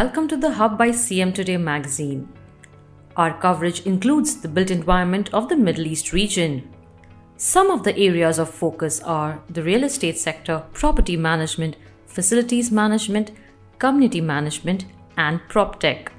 Welcome to the Hub by CM Today magazine. Our coverage includes the built environment of the Middle East region. Some of the areas of focus are the real estate sector, property management, facilities management, community management, and prop tech.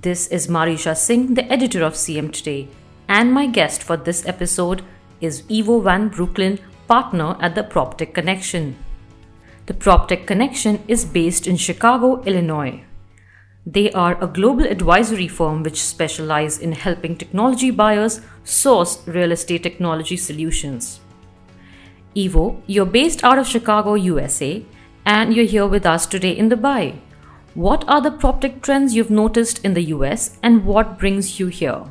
This is Marisha Singh, the editor of CM Today, and my guest for this episode is Ivo Van Breukelen, partner at the PropTech Connection. The PropTech Connection is based in Chicago, Illinois. They are a global advisory firm which specialize in helping technology buyers source real estate technology solutions. Ivo, you're based out of Chicago, USA, and you're here with us today in Dubai. What are the PropTech trends you've noticed in the US and what brings you here?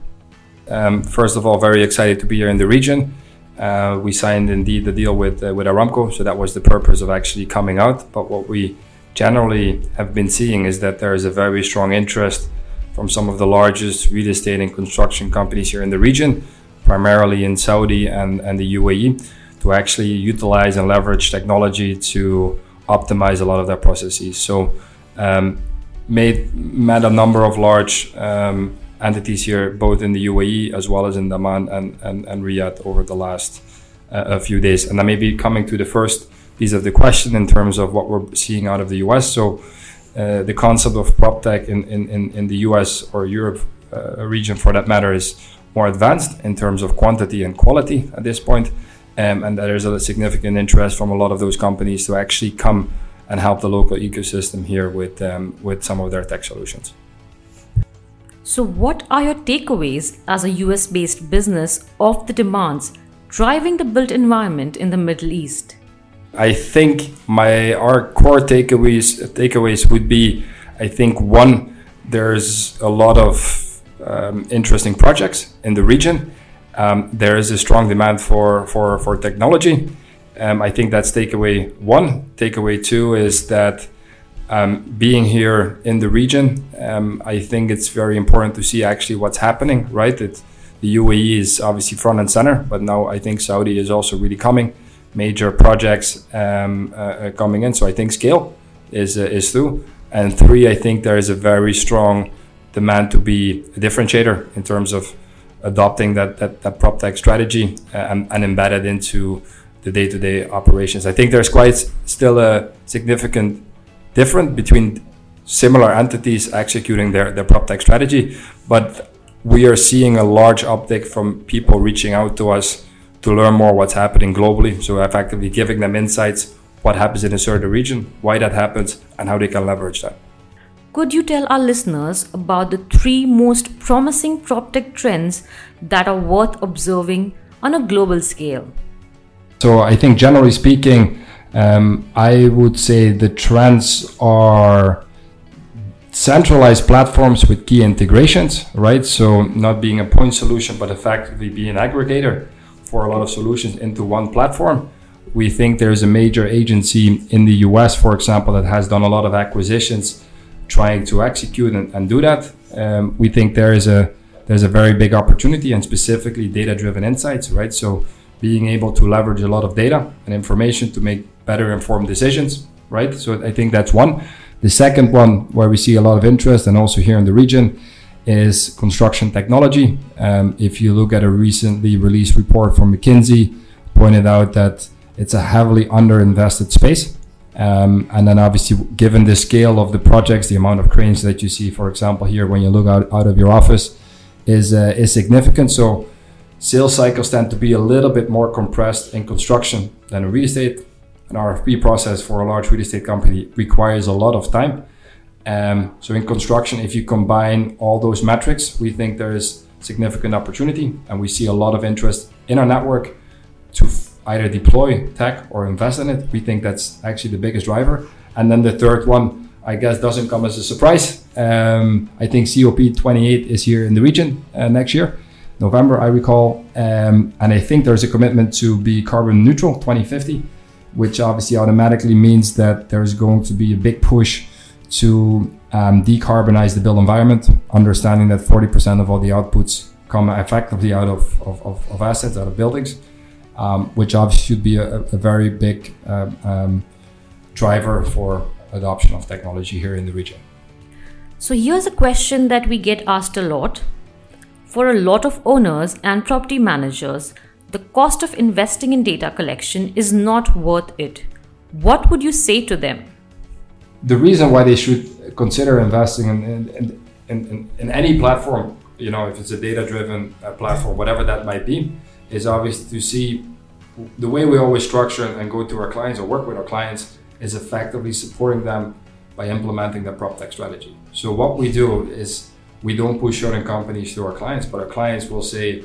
Um, first of all, very excited to be here in the region. Uh, we signed indeed the deal with uh, with Aramco, so that was the purpose of actually coming out. But what we generally have been seeing is that there is a very strong interest from some of the largest real estate and construction companies here in the region, primarily in Saudi and, and the UAE, to actually utilize and leverage technology to optimize a lot of their processes. So, um, made met a number of large um, entities here, both in the UAE as well as in Dammam and, and, and Riyadh over the last uh, few days. And then maybe coming to the first piece of the question in terms of what we're seeing out of the US. So uh, the concept of prop tech in, in, in the US or Europe uh, region for that matter is more advanced in terms of quantity and quality at this point. Um, and there's a significant interest from a lot of those companies to actually come and help the local ecosystem here with, um, with some of their tech solutions. So, what are your takeaways as a US based business of the demands driving the built environment in the Middle East? I think my our core takeaways takeaways would be I think one there's a lot of um, interesting projects in the region. Um, there is a strong demand for for for technology. Um, I think that's takeaway one. Takeaway two is that um, being here in the region, um, I think it's very important to see actually what's happening, right? The UAE is obviously front and center, but now I think Saudi is also really coming. Major projects um, uh, uh coming in, so I think scale is uh, is through. And three, I think there is a very strong demand to be a differentiator in terms of adopting that that, that prop tech strategy uh, and, and embedded into the day-to-day operations. I think there's quite still a significant different between similar entities executing their, their prop tech strategy. But we are seeing a large uptick from people reaching out to us to learn more what's happening globally. So effectively giving them insights, what happens in a certain region, why that happens, and how they can leverage that. Could you tell our listeners about the three most promising prop tech trends that are worth observing on a global scale? So I think generally speaking, um, I would say the trends are centralized platforms with key integrations, right? So not being a point solution, but effectively being an aggregator for a lot of solutions into one platform. We think there's a major agency in the US, for example, that has done a lot of acquisitions trying to execute and, and do that. Um, we think there is a there's a very big opportunity and specifically data driven insights, right? So being able to leverage a lot of data and information to make better informed decisions, right? So I think that's one. The second one, where we see a lot of interest, and also here in the region, is construction technology. Um, if you look at a recently released report from McKinsey, pointed out that it's a heavily underinvested space. Um, and then obviously, given the scale of the projects, the amount of cranes that you see, for example, here when you look out, out of your office, is uh, is significant. So sales cycles tend to be a little bit more compressed in construction than in real estate. An RFP process for a large real estate company requires a lot of time. Um, so in construction, if you combine all those metrics, we think there is significant opportunity, and we see a lot of interest in our network to f- either deploy tech or invest in it. We think that's actually the biggest driver. And then the third one, I guess, doesn't come as a surprise. Um, I think COP28 is here in the region uh, next year. November, I recall. Um, and I think there's a commitment to be carbon neutral 2050, which obviously automatically means that there's going to be a big push to um, decarbonize the built environment, understanding that 40% of all the outputs come effectively out of, of, of assets, out of buildings, um, which obviously should be a, a very big um, um driver for adoption of technology here in the region. So, here's a question that we get asked a lot. For a lot of owners and property managers, the cost of investing in data collection is not worth it. What would you say to them? The reason why they should consider investing in, in, in, in any platform, you know, if it's a data driven uh, platform, whatever that might be, is obvious to see the way we always structure and go to our clients or work with our clients is effectively supporting them by implementing the prop tech strategy. So what we do is we don't push certain companies to our clients, but our clients will say,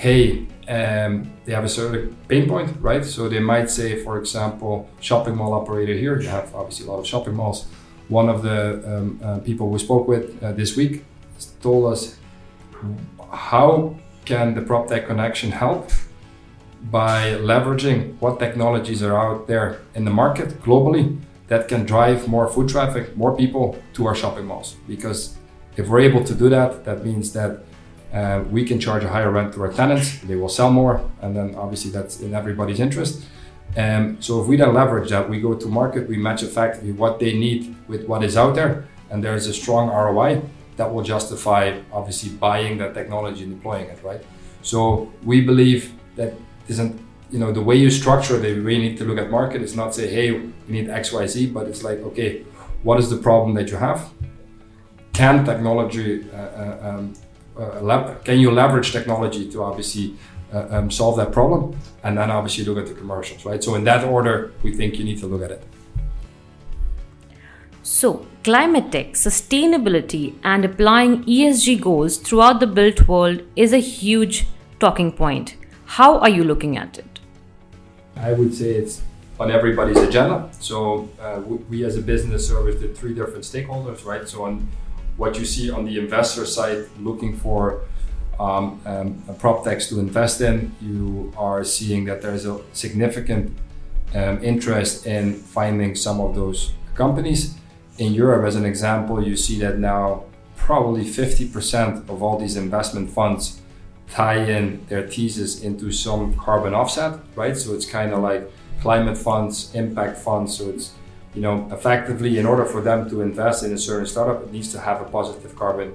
hey, um, they have a certain pain point, right? So they might say, for example, shopping mall operator here, you have obviously a lot of shopping malls. One of the um, uh, people we spoke with uh, this week told us, how can the PropTech connection help by leveraging what technologies are out there in the market globally that can drive more foot traffic, more people to our shopping malls. Because if we're able to do that, that means that uh, we can charge a higher rent to our tenants, they will sell more, and then obviously that's in everybody's interest. Um, so if we then leverage that, we go to market, we match effectively what they need with what is out there, and there is a strong ROI that will justify obviously buying that technology and deploying it, right? So we believe that isn't you know the way you structure way you need to look at market is not say hey we need xyz but it's like okay what is the problem that you have can technology uh, uh, um, can you leverage technology to obviously uh, um, solve that problem and then obviously look at the commercials right so in that order we think you need to look at it so climate tech sustainability and applying esg goals throughout the built world is a huge talking point how are you looking at it? I would say it's on everybody's agenda. So uh, we, as a business service the three different stakeholders, right? So on what you see on the investor side, looking for um, um, prop techs to invest in, you are seeing that there's a significant um, interest in finding some of those companies. In Europe, as an example, you see that now probably 50% of all these investment funds tie in their thesis into some carbon offset, right? So it's kind of like climate funds, impact funds. So it's, you know, effectively in order for them to invest in a certain startup, it needs to have a positive carbon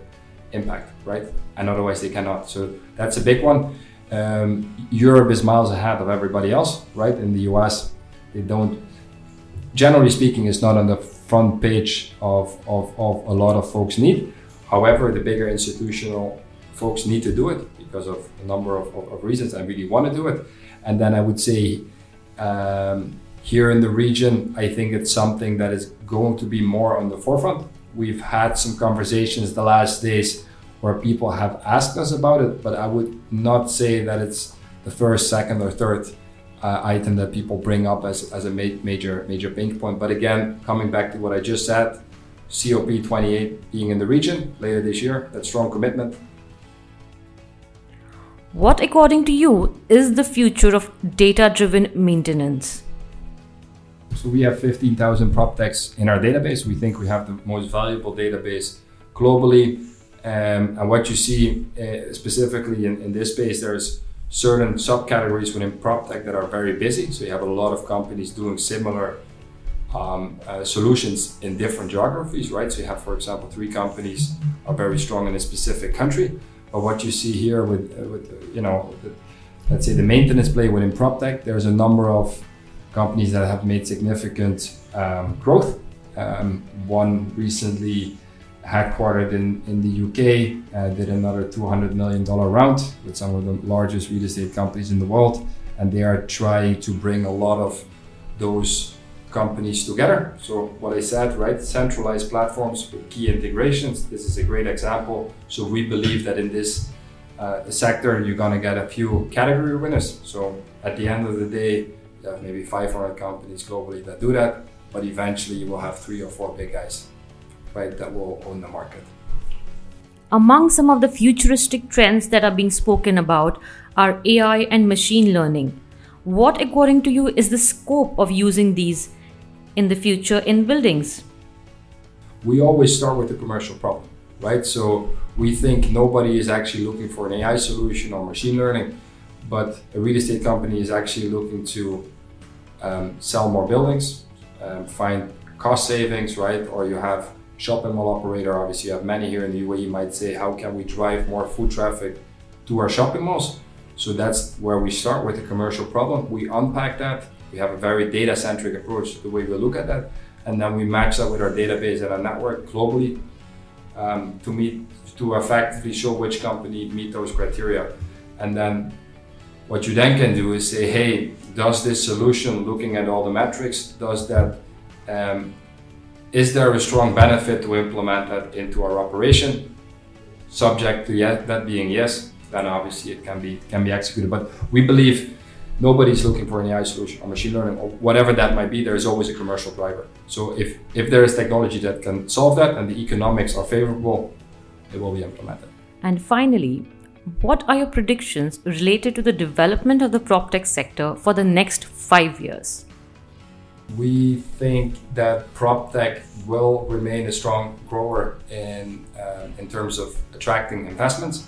impact, right? And otherwise they cannot. So that's a big one. Um, Europe is miles ahead of everybody else, right? In the US, they don't, generally speaking, it's not on the front page of, of, of a lot of folks' need. However, the bigger institutional folks need to do it because of a number of, of, of reasons. I really want to do it. And then I would say um, here in the region, I think it's something that is going to be more on the forefront. We've had some conversations the last days where people have asked us about it, but I would not say that it's the first, second, or third uh, item that people bring up as, as a ma- major major pain point. But again, coming back to what I just said, COP28 being in the region later this year, that strong commitment, what, according to you, is the future of data driven maintenance? So, we have 15,000 prop techs in our database. We think we have the most valuable database globally. Um, and what you see uh, specifically in, in this space, there's certain subcategories within prop tech that are very busy. So, you have a lot of companies doing similar um, uh, solutions in different geographies, right? So, you have, for example, three companies are very strong in a specific country but what you see here with, uh, with you know, the, let's say the maintenance play within prop tech, there's a number of companies that have made significant um, growth. Um, one recently headquartered in, in the UK uh, did another $200 million round with some of the largest real estate companies in the world. And they are trying to bring a lot of those companies together. So what I said, right, centralized platforms with key integrations. This is a great example. So we believe that in this uh, sector, you're going to get a few category winners. So at the end of the day, you have maybe 500 companies globally that do that, but eventually you will have three or four big guys, right, that will own the market. Among some of the futuristic trends that are being spoken about are AI and machine learning. What, according to you, is the scope of using these in the future in buildings? We always start with the commercial problem, right? So we think nobody is actually looking for an AI solution or machine learning, but a real estate company is actually looking to um, sell more buildings, um, find cost savings, right? Or you have shopping mall operator. Obviously, you have many here in the UAE. Might say, how can we drive more foot traffic to our shopping malls? So that's where we start with the commercial problem. We unpack that. We have a very data centric approach to the way we look at that, and then we match that with our database and our network globally um, to meet to effectively show which company meet those criteria, and then what you then can do is say, hey, does this solution, looking at all the metrics, does that um, is there a strong benefit to implement that into our operation? Subject to that being yes, then obviously it can be can be executed. But we believe nobody's looking for an AI solution or machine learning or whatever that might be. There is always a commercial driver. So if if there is technology that can solve that and the economics are favorable, it will be implemented. And finally, what are your predictions related to the development of the prop tech sector for the next five years? We think that prop tech will remain a strong grower in uh, in terms of attracting investments.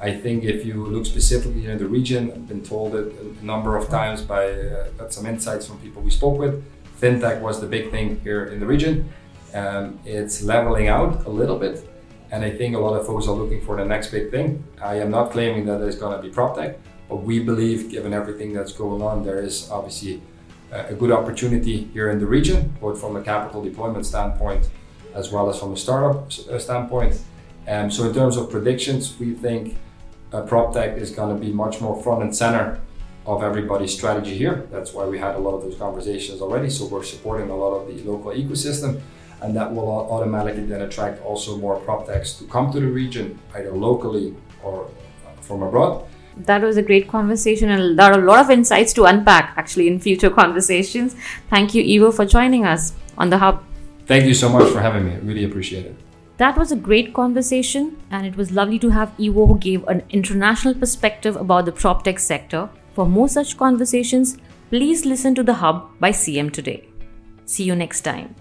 I think if you look specifically in the region, I've been told it a number of times by uh, some insights from people we spoke with. FinTech was the big thing here in the region. Um, it's leveling out a little bit, and I think a lot of folks are looking for the next big thing. I am not claiming that it's going to be prop tech, but we believe, given everything that's going on, there is obviously a good opportunity here in the region, both from a capital deployment standpoint as well as from a startup uh, standpoint. Um, so in terms of predictions, we think uh, PropTech is going to be much more front and center of everybody's strategy here. That's why we had a lot of those conversations already. So we're supporting a lot of the local ecosystem, and that will automatically then attract also more PropTechs to come to the region, either locally or uh, from abroad that was a great conversation and there are a lot of insights to unpack actually in future conversations. Thank you, Ivo, for joining us on the Hub. Thank you so much for having me. Really appreciate it. That was a great conversation, and it was lovely to have Ivo who gave an international perspective about the prop tech sector. For more such conversations, please listen to The Hub by CM Today. See you next time.